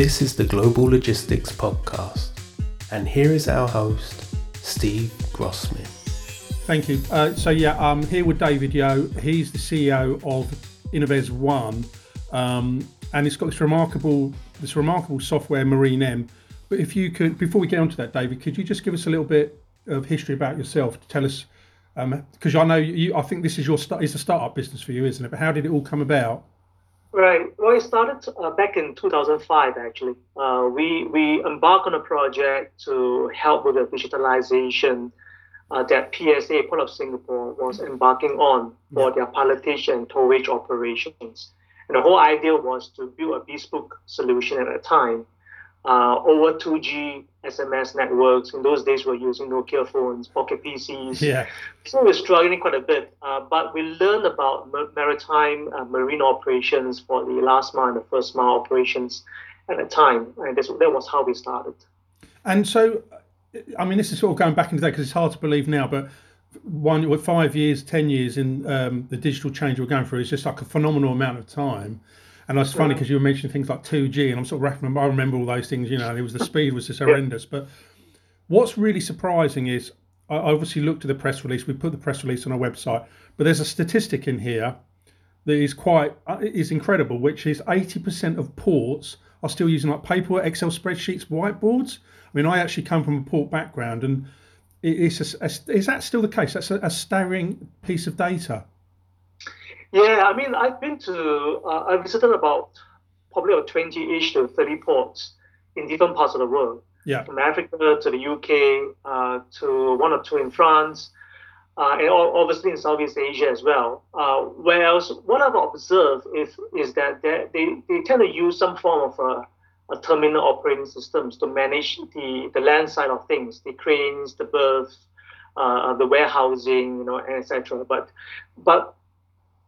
This is the Global Logistics Podcast, and here is our host, Steve Grossman. Thank you. Uh, so yeah, I'm here with David Yo. He's the CEO of Innovez One, um, and it's got this remarkable this remarkable software, Marine M. But if you could, before we get onto that, David, could you just give us a little bit of history about yourself to tell us? Because um, I know you, I think this is your. It's a startup business for you, isn't it? But how did it all come about? Right. Well, it started uh, back in 2005. Actually, uh, we we embarked on a project to help with the digitalization uh, that PSA, Port of Singapore, was embarking on for their pilotage and towage operations. And the whole idea was to build a bespoke solution at a time uh, over 2G SMS networks. In those days, we were using Nokia phones, pocket PCs. Yeah. So we're struggling quite a bit. Uh, but we learned about maritime uh, marine operations for the last mile and the first mile operations at a time. And this, that was how we started. And so, I mean, this is sort of going back into that because it's hard to believe now, but one with five years, ten years in um, the digital change we're going through is just like a phenomenal amount of time. And it's funny because you were mentioning things like 2G, and I'm sort of wrapping. I remember all those things, you know. And it was the speed was just horrendous. But what's really surprising is I obviously looked at the press release. We put the press release on our website, but there's a statistic in here that is quite uh, is incredible, which is 80% of ports are still using like paper, Excel spreadsheets, whiteboards. I mean, I actually come from a port background, and it's a, a, is that still the case? That's a, a staggering piece of data. Yeah, I mean, I've been to, uh, I visited about probably about 20 ish to 30 ports in different parts of the world. Yeah. From Africa to the UK uh, to one or two in France, uh, and obviously in Southeast Asia as well. Uh, whereas what I've observed is, is that they, they, tend to use some form of a, a terminal operating systems to manage the, the land side of things, the cranes, the berths, uh, the warehousing, you know, etc. But but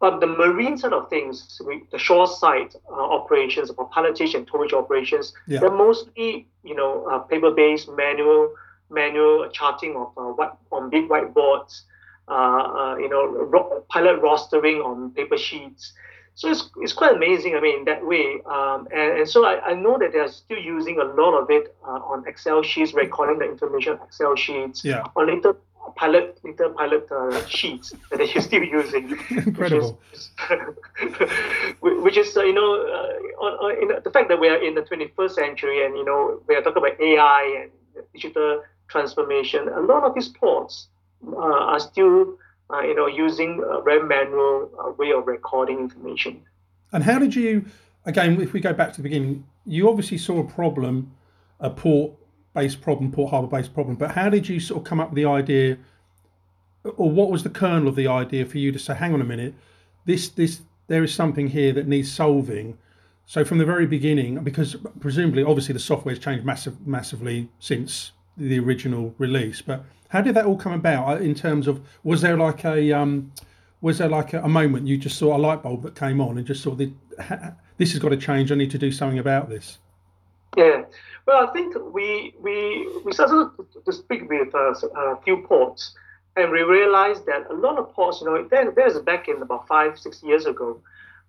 but the marine side of things, we, the shore side uh, operations, or pilotage and towage operations, yeah. they're mostly, you know, uh, paper-based, manual, manual charting of uh, white, on big whiteboards, uh, uh, you know, ro- pilot rostering on paper sheets. So it's, it's quite amazing, I mean, that way. Um, and, and so I, I know that they're still using a lot of it uh, on Excel sheets, recording the information on Excel sheets, yeah. on little pilot little pilot uh, sheets that they're still using. Incredible. Which is, which is uh, you know uh, on, on, the, the fact that we are in the 21st century and you know we are talking about AI and digital transformation. A lot of these ports uh, are still uh, you know using a very manual uh, way of recording information. And how did you? Again, if we go back to the beginning, you obviously saw a problem, a port based problem, Port Harbour based problem. But how did you sort of come up with the idea, or what was the kernel of the idea for you to say, hang on a minute, this this there is something here that needs solving. So from the very beginning, because presumably, obviously, the software has changed massive, massively since the original release. But how did that all come about? Uh, in terms of, was there like a um, was there like a, a moment you just saw a light bulb that came on and just saw the, this has got to change. I need to do something about this. Yeah. Well, I think we we we started to speak with uh, a few ports, and we realized that a lot of ports, you know, that is back in about five six years ago.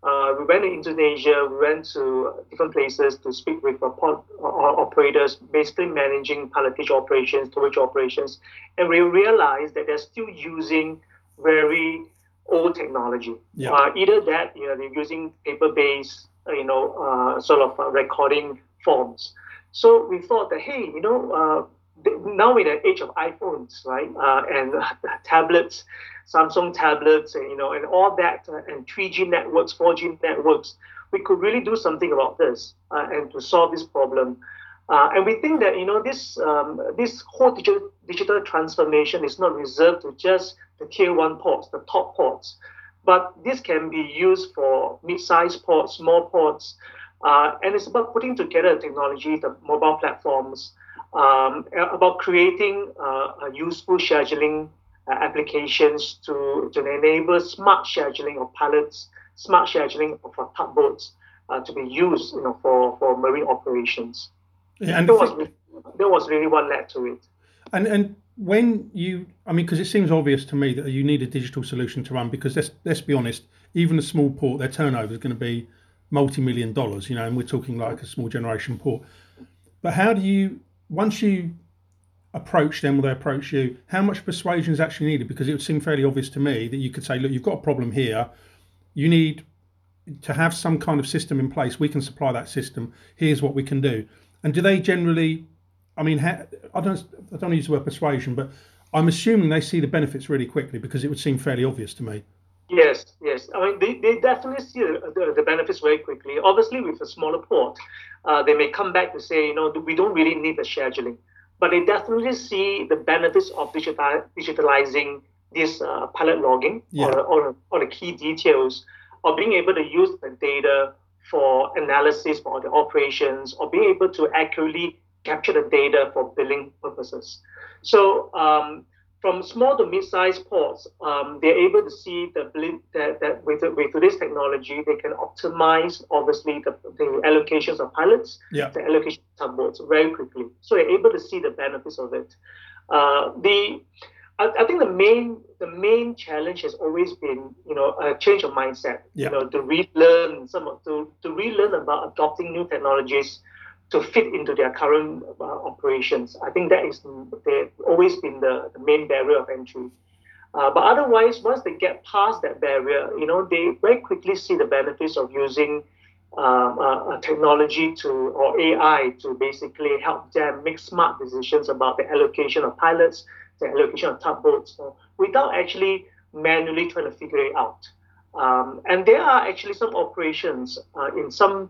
Uh, we went to Indonesia, we went to different places to speak with port uh, operators, basically managing pilotage operations, towage operations, and we realized that they're still using very old technology. Yeah. Uh, either that, you know, they're using paper-based, you know, uh, sort of uh, recording forms. So we thought that, hey, you know, uh, now in the age of iPhones, right, uh, and tablets, Samsung tablets, and you know, and all that, uh, and 3G networks, 4G networks, we could really do something about this uh, and to solve this problem. Uh, and we think that you know this um, this whole digital digital transformation is not reserved to just the tier one ports, the top ports, but this can be used for mid-sized ports, small ports, uh, and it's about putting together technology, the mobile platforms, um, about creating uh, useful scheduling uh, applications to, to enable smart scheduling of pilots, smart scheduling of uh, tugboats uh, to be used you know, for, for marine operations. Yeah, and that, was, that was really what led to it. And, and when you, I mean, because it seems obvious to me that you need a digital solution to run, because let's, let's be honest, even a small port, their turnover is going to be multi-million dollars, you know, and we're talking like a small generation port. But how do you once you approach them or they approach you, how much persuasion is actually needed? Because it would seem fairly obvious to me that you could say, look, you've got a problem here. You need to have some kind of system in place. We can supply that system. Here's what we can do. And do they generally? I mean, I don't. I don't use the word persuasion, but I'm assuming they see the benefits really quickly because it would seem fairly obvious to me. Yes, yes. I mean, they, they definitely see the, the, benefits very quickly. Obviously, with a smaller port, uh, they may come back to say, you know, we don't really need the scheduling but they definitely see the benefits of digital, digitalizing this uh, pilot logging yeah. or, or, or the key details or being able to use the data for analysis for the operations or being able to accurately capture the data for billing purposes. So um, from small to mid-sized ports, um, they're able to see the that, that with, with today's technology, they can optimize obviously the, the allocations of pilots, yeah. the allocation of tugboats very quickly. So they're able to see the benefits of it. Uh, the I, I, think the main the main challenge has always been you know a change of mindset. Yeah. You know to relearn some to to relearn about adopting new technologies to fit into their current uh, operations. I think that is always been the, the main barrier of entry. Uh, but otherwise, once they get past that barrier, you know, they very quickly see the benefits of using um, technology to or AI to basically help them make smart decisions about the allocation of pilots, the allocation of tugboats, so without actually manually trying to figure it out. Um, and there are actually some operations uh, in some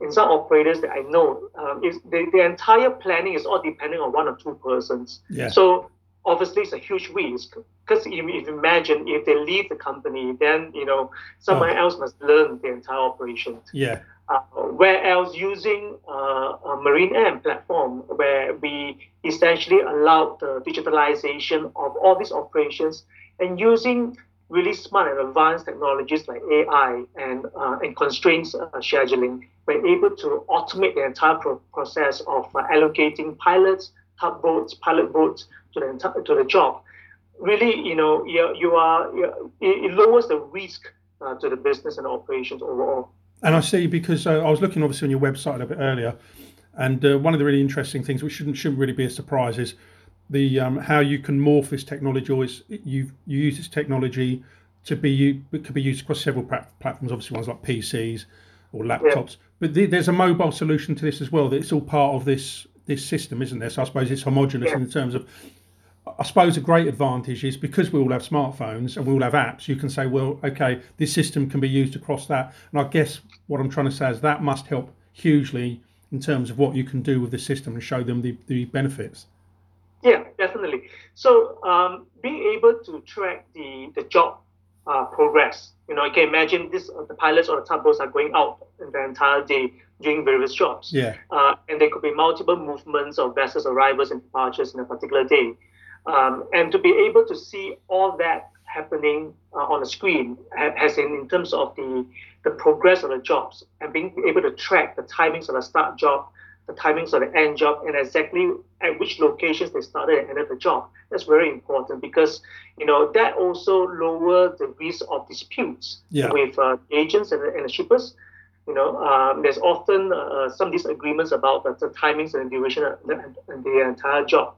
in some operators that I know, um, is the, the entire planning is all depending on one or two persons. Yeah. So obviously it's a huge risk because if, if you imagine if they leave the company, then you know someone oh. else must learn the entire operation. Yeah. Uh, whereas using uh, a MarineM platform where we essentially allow the digitalization of all these operations and using really smart and advanced technologies like AI and uh, and constraints uh, scheduling, we're able to automate the entire pro- process of uh, allocating pilots, tugboats, pilot boats to the to the job. Really, you know, you, you are you, it, lowers the risk uh, to the business and operations overall. And I see because uh, I was looking obviously on your website a bit earlier, and uh, one of the really interesting things, which shouldn't shouldn't really be a surprise, is the um, how you can morph this technology or is you you use this technology to be it could be used across several platforms obviously ones like PCs or laptops yeah. but the, there's a mobile solution to this as well that it's all part of this this system isn't there so I suppose it's homogenous yeah. in terms of I suppose a great advantage is because we all have smartphones and we all have apps you can say well okay this system can be used across that and I guess what I'm trying to say is that must help hugely in terms of what you can do with the system and show them the, the benefits definitely. So um, being able to track the the job uh, progress, you know, you can imagine this uh, the pilots or the tugboats are going out in the entire day doing various jobs. Yeah. Uh, and there could be multiple movements of vessels arrivals and departures in a particular day. Um, and to be able to see all that happening uh, on the screen, as in in terms of the the progress of the jobs and being able to track the timings of the start job, the timings of the end job and exactly at which locations they started and ended the job. That's very important because you know that also lower the risk of disputes yeah. with uh, agents and, and the shippers. You know, um, there's often uh, some disagreements about the, the timings and the duration of the, and the entire job.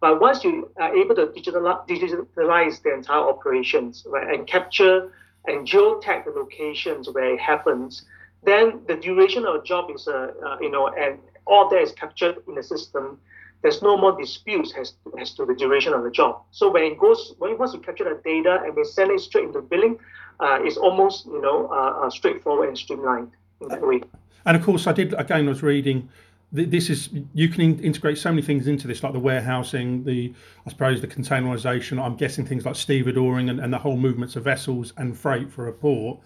But once you are able to digitalize, digitalize the entire operations right, and capture and geotag the locations where it happens, then the duration of a job is, uh, uh, you know, and all that is captured in the system. There's no more disputes as, as to the duration of the job. So when it goes, when it once you capture the data and we send it straight into billing, uh, it's almost you know uh, uh, straightforward and streamlined in that way. And of course, I did again. I was reading. This is you can integrate so many things into this, like the warehousing, the I suppose the containerization. I'm guessing things like stevedoring and, and the whole movements of vessels and freight for a port,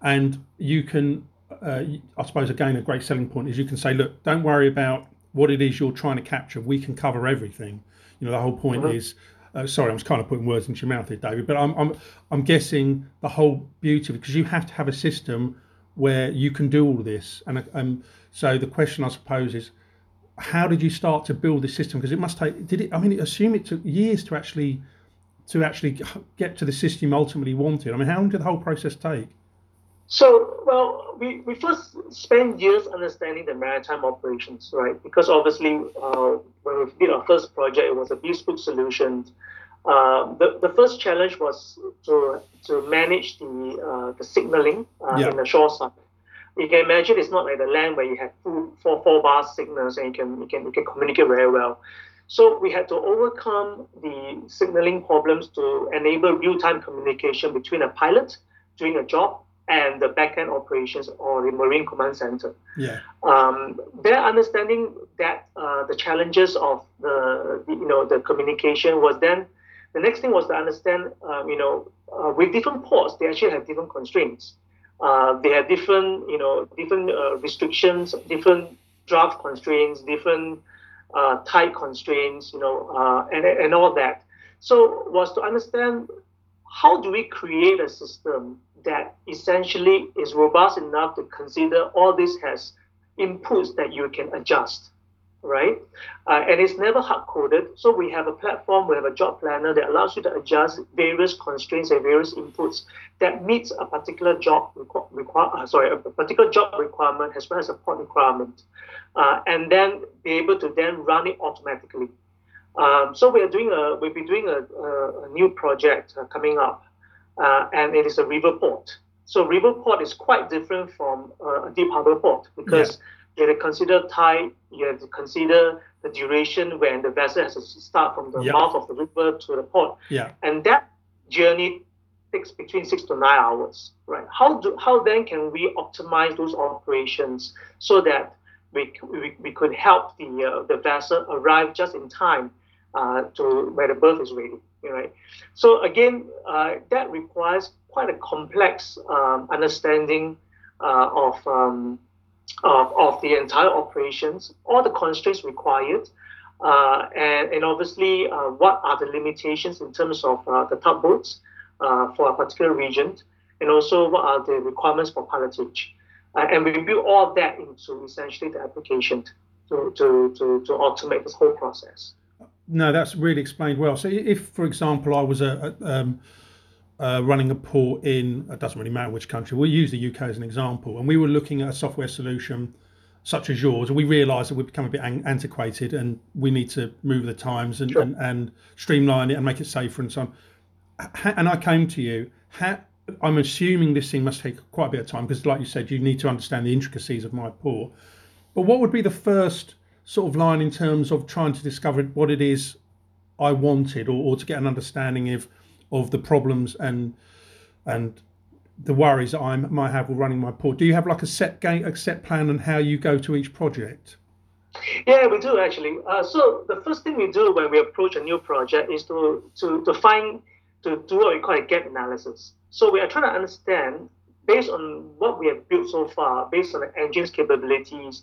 and you can uh, I suppose again a great selling point is you can say, look, don't worry about what it is you're trying to capture. We can cover everything. You know, the whole point mm-hmm. is. Uh, sorry, I was kind of putting words into your mouth here, David. But I'm I'm I'm guessing the whole beauty because you have to have a system where you can do all this. And um, so the question I suppose is, how did you start to build this system? Because it must take. Did it? I mean, assume it took years to actually to actually get to the system ultimately wanted. I mean, how long did the whole process take? So, well, we, we first spent years understanding the maritime operations, right? Because obviously, uh, when we did our first project, it was a bespoke solution. Uh, the, the first challenge was to, to manage the, uh, the signaling uh, yeah. in the shore side. You can imagine it's not like the land where you have four, four, four bar signals and you can, you, can, you can communicate very well. So we had to overcome the signaling problems to enable real-time communication between a pilot doing a job and the backend operations or the Marine Command Center. Yeah. Um, their understanding that uh, the challenges of the, you know the communication was then the next thing was to understand um, you know uh, with different ports they actually have different constraints. Uh, they have different you know different uh, restrictions, different draft constraints, different uh, tight constraints, you know, uh, and and all that. So was to understand how do we create a system that essentially is robust enough to consider all this has inputs that you can adjust, right? Uh, and it's never hard coded. So we have a platform, we have a job planner that allows you to adjust various constraints and various inputs that meets a particular job requ- require, uh, sorry, a particular job requirement as well as a port requirement, uh, and then be able to then run it automatically. Um, so we are doing a, we'll be doing a, a, a new project uh, coming up uh, and it is a river port. So river port is quite different from uh, a deep harbor port because yeah. you have to consider time, you have to consider the duration when the vessel has to start from the mouth of the river to the port. Yeah. And that journey takes between six to nine hours, right? How do how then can we optimize those operations so that we, we, we could help the uh, the vessel arrive just in time uh, to where the berth is ready right? So again, uh, that requires quite a complex um, understanding of, um, of, of the entire operations, all the constraints required, uh, and, and obviously uh, what are the limitations in terms of uh, the tugboats for a particular region, and also what are the requirements for pilotage. And we build all that into essentially the application to, to, to, to automate this whole process. No, that's really explained well. So, if, for example, I was a, a um, uh, running a port in, it doesn't really matter which country, we'll use the UK as an example, and we were looking at a software solution such as yours, and we realised that we've become a bit antiquated and we need to move the times and, sure. and, and, streamline it and make it safer and so on. And I came to you. How, I'm assuming this thing must take quite a bit of time because, like you said, you need to understand the intricacies of my port. But what would be the first sort of line in terms of trying to discover what it is I wanted, or, or to get an understanding of of the problems and and the worries that I might have with running my port. Do you have like a set game, a set plan, on how you go to each project? Yeah, we do actually. Uh, so the first thing we do when we approach a new project is to to to find to do what we call a gap analysis. So we are trying to understand based on what we have built so far, based on the engine's capabilities,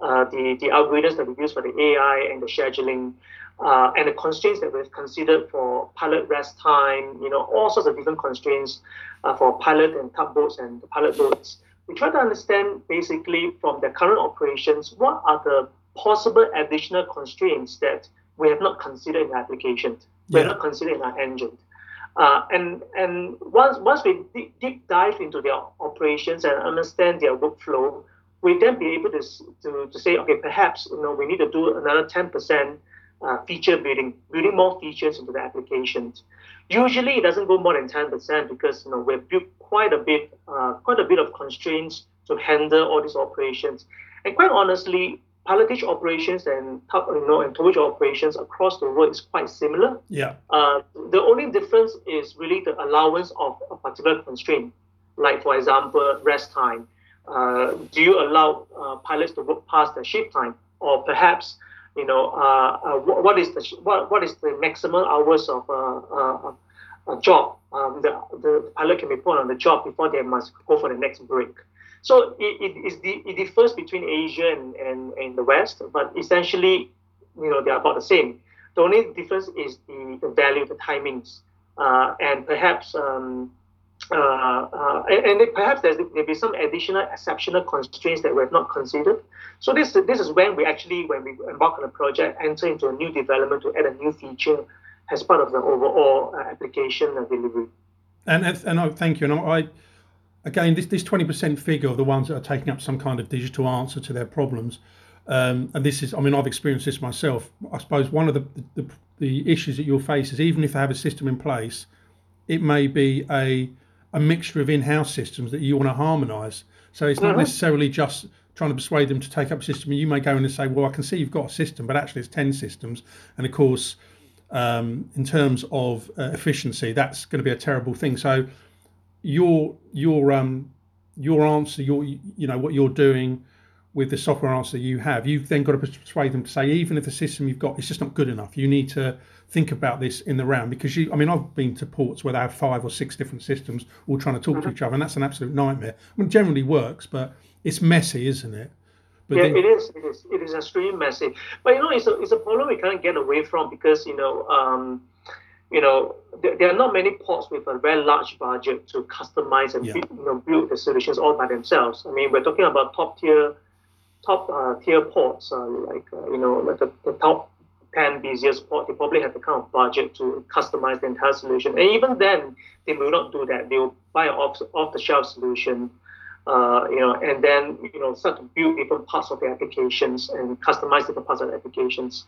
uh, the, the algorithms that we use for the AI and the scheduling, uh, and the constraints that we've considered for pilot rest time, you know, all sorts of different constraints uh, for pilot and tugboats and pilot boats. We try to understand basically from the current operations what are the possible additional constraints that we have not considered in the application, we have not considered in our engine. Uh, and and once once we deep, deep dive into their operations and understand their workflow, we then be able to, to, to say, okay, perhaps you know we need to do another 10% uh, feature building, building more features into the applications. Usually, it doesn't go more than 10% because you know we've built quite a bit, uh, quite a bit of constraints to handle all these operations. And quite honestly, pilotage operations and you know and towage operations across the world is quite similar. Yeah. Uh, the only difference is really the allowance of a particular constraint, like for example, rest time uh, do you allow uh, pilots to work past their shift time, or perhaps you know uh, uh what is the what, what is the maximum hours of uh, a job um, the, the pilot can be put on the job before they must go for the next break. So it, it, it differs between Asia and, and, and the West, but essentially, you know, they're about the same. The only difference is the, the value, the timings, uh, and perhaps um, uh, uh, and, and perhaps there's there be some additional exceptional constraints that we have not considered. So this this is when we actually when we embark on a project enter into a new development to add a new feature as part of the overall uh, application delivery. And and I thank you. And I again, this this twenty percent figure of the ones that are taking up some kind of digital answer to their problems, um, and this is, I mean, I've experienced this myself. I suppose one of the, the the issues that you'll face is even if they have a system in place, it may be a a mixture of in-house systems that you want to harmonise. So it's not mm-hmm. necessarily just trying to persuade them to take up a system. You may go in and say, "Well, I can see you've got a system, but actually it's ten systems," and of course. Um, in terms of uh, efficiency, that's going to be a terrible thing. So your your um your answer, your you know what you're doing with the software answer you have, you've then got to persuade them to say even if the system you've got is just not good enough, you need to think about this in the round because you. I mean, I've been to ports where they have five or six different systems all trying to talk mm-hmm. to each other, and that's an absolute nightmare. I mean, it generally works, but it's messy, isn't it? But yeah, then, it is. It is. It is extremely messy. But you know, it's a it's a problem we can't get away from because you know. Um, you know, there, there, are not many ports with a very large budget to customize and yeah. build, you know, build the solutions all by themselves. I mean, we're talking about top tier, top uh, tier ports, uh, like uh, you know, like the, the top 10 busiest port, they probably have the kind of budget to customize the entire solution. And even then, they will not do that. They will buy an off, off the shelf solution, uh, you know, and then you know start to build different parts of the applications and customize different parts of the applications.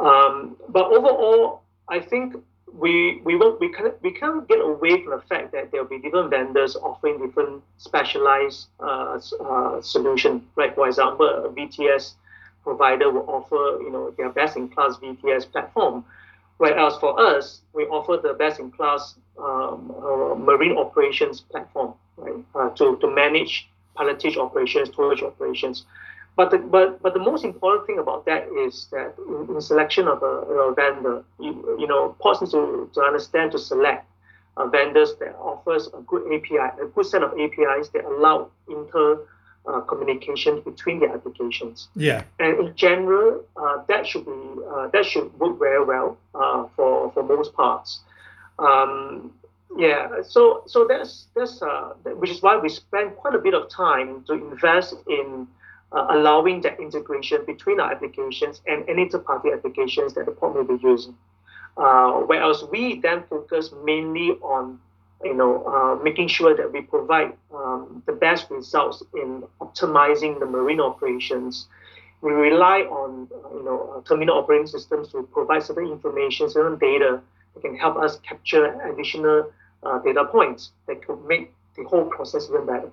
Um, but overall, I think we we will we can't we can't get away from the fact that there will be different vendors offering different specialized uh, uh, solution. Right, for example, a VTS provider will offer you know their best in class VTS platform, whereas for us we offer the best in class um, uh, marine operations platform, right, uh, to to manage pilotage operations, towage operations. But the, but but the most important thing about that is that in, in selection of a, a vendor, you, you know, need to, to understand to select uh, vendors that offers a good API, a good set of APIs that allow inter uh, communication between the applications. Yeah. And in general, uh, that should be uh, that should work very well uh, for for most parts. Um, yeah. So so that's that's uh, which is why we spend quite a bit of time to invest in uh, allowing that integration between our applications and any third-party applications that the port may be using. Uh, whereas we then focus mainly on, you know, uh, making sure that we provide um, the best results in optimizing the marine operations. We rely on, you know, uh, terminal operating systems to provide certain information, certain data that can help us capture additional uh, data points that could make the whole process even better.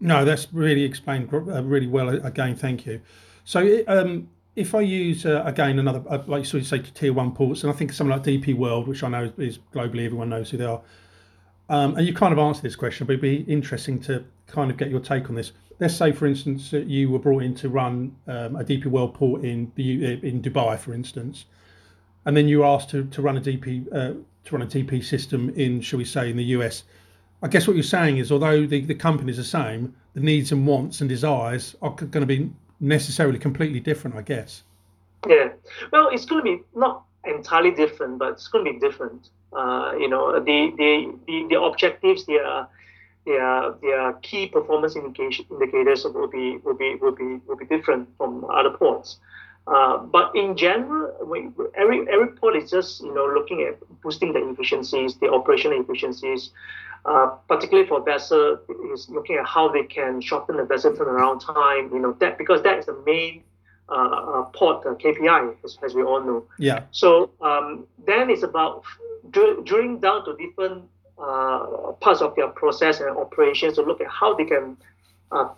No, that's really explained uh, really well. Again, thank you. So, um, if I use uh, again another, uh, like so you say, tier one ports, and I think something like DP World, which I know is globally everyone knows who they are, um, and you kind of answered this question, but it'd be interesting to kind of get your take on this. Let's say, for instance, that you were brought in to run um, a DP World port in the uh, in Dubai, for instance, and then you were asked to, to run a DP uh, to run a DP system in, shall we say, in the US I guess what you're saying is, although the, the company's the same, the needs and wants and desires are going to be necessarily completely different, I guess. Yeah. Well, it's going to be not entirely different, but it's going to be different. Uh, you know, the, the, the, the objectives, their, their, their key performance indicators will be, will, be, will, be, will be different from other ports. Uh, but in general, we, every every port is just you know looking at boosting the efficiencies, the operational efficiencies, uh, particularly for vessel, is looking at how they can shorten the vessel turnaround time. You know that because that is the main uh, uh port uh, KPI, as, as, we all know. Yeah. So um, then it's about drilling down to different uh, parts of their process and operations to look at how they can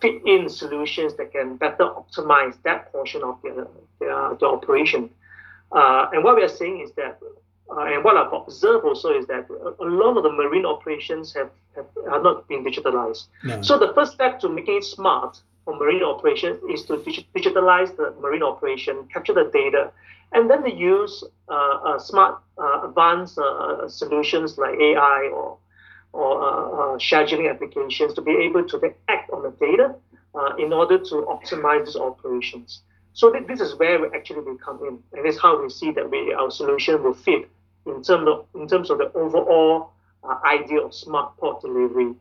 fit in solutions that can better optimize that portion of their their, their operation. and what we are saying is that uh, and what I've observed also is that a lot of the marine operations have, have are not been digitalized. No. So the first step to making it smart for marine operations is to digitalize the marine operation, capture the data, and then they use uh, uh, smart, uh, advanced uh, solutions like AI or or uh, scheduling applications to be able to act on the data in order to optimize these operations. So th- this is where we actually will come in, and this is how we see that we, our solution will fit in terms of in terms of the overall uh, idea of smart port delivery.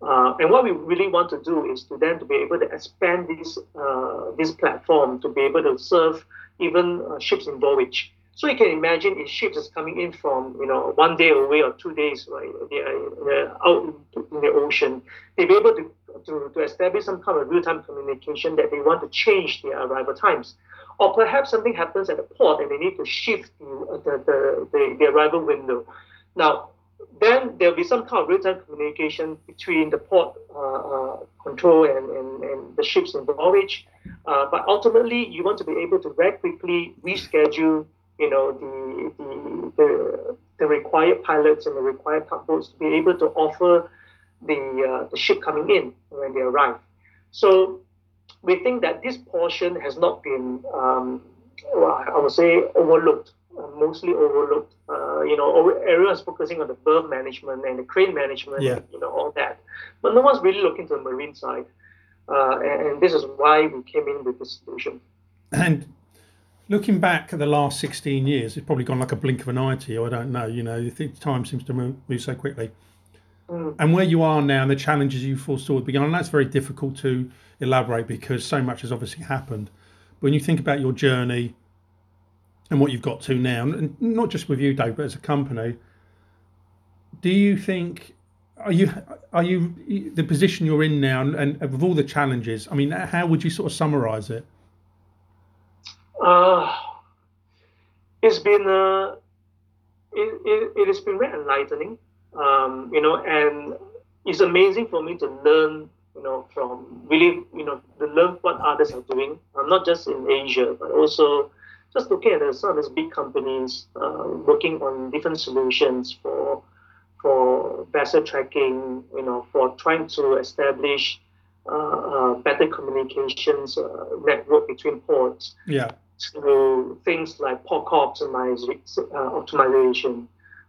Uh, and what we really want to do is to then to be able to expand this uh, this platform to be able to serve even uh, ships in voyage. So you can imagine if ships is coming in from you know one day away or two days, right? They are, out in the ocean. They'll be able to, to, to establish some kind of real-time communication that they want to change their arrival times. Or perhaps something happens at the port and they need to shift the, the, the, the, the arrival window. Now, then there'll be some kind of real-time communication between the port uh, uh, control and, and, and the ships in the voyage. Uh, but ultimately, you want to be able to very quickly reschedule you know, the, the, the, the required pilots and the required tugboats to be able to offer the, uh, the ship coming in when they arrive. So we think that this portion has not been, um, well, I would say, overlooked, uh, mostly overlooked. Uh, you know, everyone's focusing on the berth management and the crane management, yeah. you know, all that. But no one's really looking to the marine side. Uh, and, and, this is why we came in with this solution. And looking back at the last 16 years, it's probably gone like a blink of an eye to you. I don't know. You know, you think time seems to move, move so quickly. Mm. And where you are now and the challenges you foresaw at the beginning, and that's very difficult to elaborate because so much has obviously happened. But when you think about your journey and what you've got to now, and not just with you, Dave, but as a company, do you think are you are you the position you're in now and, and with all the challenges i mean how would you sort of summarize it uh, it's been uh, it, it, it has been very enlightening, um, you know, and it's amazing for me to learn, you know, from really, you know, to learn what others are doing, uh, not just in Asia, but also just looking at some of these big companies uh, working on different solutions for for vessel tracking, you know, for trying to establish uh, uh, better communications uh, network between ports. Yeah to things like port optimization. Uh, optimization.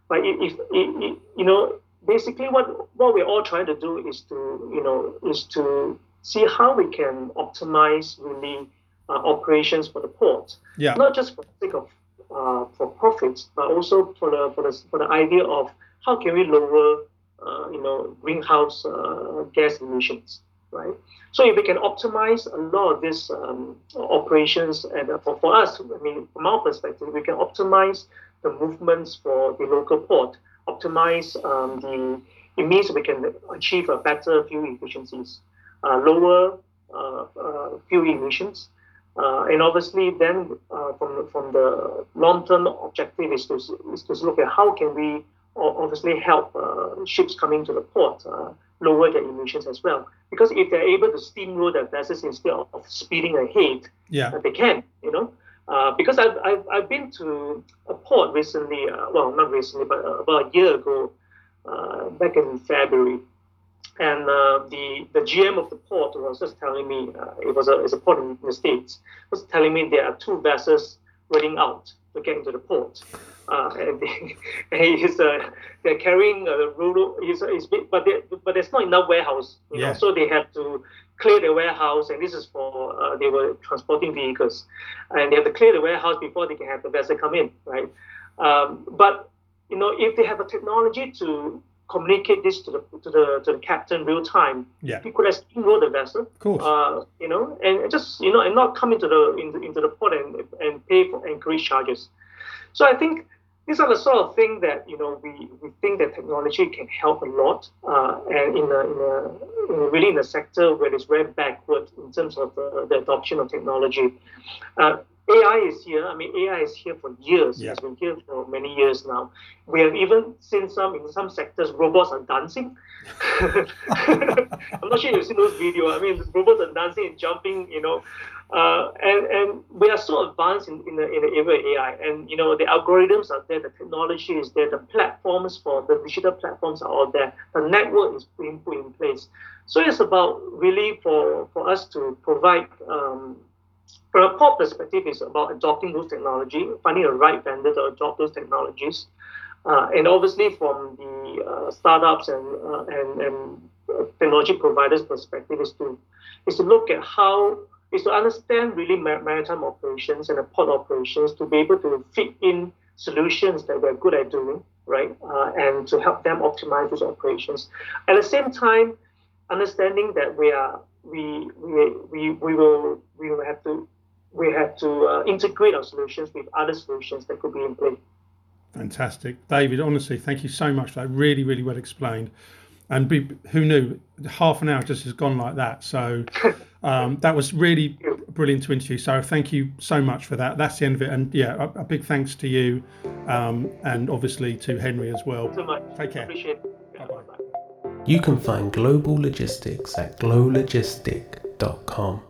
But if, if, if, you know, basically what what we're all trying to do is to you know is to see how we can optimize really uh, operations for the port. Yeah. Not just for the sake of uh, for profits, but also for the for the for the idea of how can we lower uh, you know greenhouse uh, gas emissions, right? So if we can optimize a lot of these um, operations, and uh, for, for us, I mean, from our perspective, we can optimize the movements for the local port, optimize um, the, it means we can achieve a better fuel efficiencies, uh, lower uh, uh fuel emissions, uh, and obviously then uh, from, from the long-term objective is to, is to look at how can we obviously help ships coming to the port lower their emissions as well. Because if they're able to steamroll their vessels instead of speeding ahead, yeah, they can, you know. Uh, because I've, I've, I've been to a port recently, uh, well, not recently, but uh, about a year ago, uh, back in February. And uh, the, the GM of the port was just telling me, uh, it was a, it's a port in the States, was telling me there are two vessels running out to get into the port. Uh, and, and he's uh, they're carrying a rural. He's, he's but they, but there's not enough warehouse. You yeah. know, so they have to clear the warehouse, and this is for uh, they were transporting vehicles, and they have to clear the warehouse before they can have the vessel come in, right? Um, but you know, if they have a technology to communicate this to the to the to the captain real time. Yeah. He could have steamrolled the vessel. Of course. Uh, you know, and just you know, and not come into the into, into the port and and pay for anchorage charges. So I think these are the sort of things that you know we, we think that technology can help a lot, uh, and in a, in a, in a, really in a sector where it's very backward in terms of the, the adoption of technology. Uh, AI is here. I mean, AI is here for years. Yeah. It's been here for many years now. We have even seen some in some sectors robots are dancing. I'm not sure you've seen those videos. I mean, robots are dancing and jumping. You know, uh, and and we are so advanced in, in the in the area of AI. And you know, the algorithms are there, the technology is there, the platforms for the digital platforms are all there. The network is being put in place. So it's about really for for us to provide. Um, from a port perspective, it's about adopting those technology, finding a right vendor to adopt those technologies. Uh, and obviously, from the uh, startups and, uh, and, and technology providers' perspective, is to is to look at how is to understand really maritime operations and the port operations to be able to fit in solutions that we're good at doing, right? Uh, and to help them optimize those operations. At the same time, understanding that we are we we we, we will we will have to we had to uh, integrate our solutions with other solutions that could be in play. Fantastic. David, honestly, thank you so much for that. Really, really well explained. And be, who knew half an hour just has gone like that. So um, that was really brilliant to interview. So thank you so much for that. That's the end of it. And yeah, a, a big thanks to you um, and obviously to Henry as well. so much. Take care. Appreciate it. Bye-bye. You can find Global Logistics at glowlogistic.com.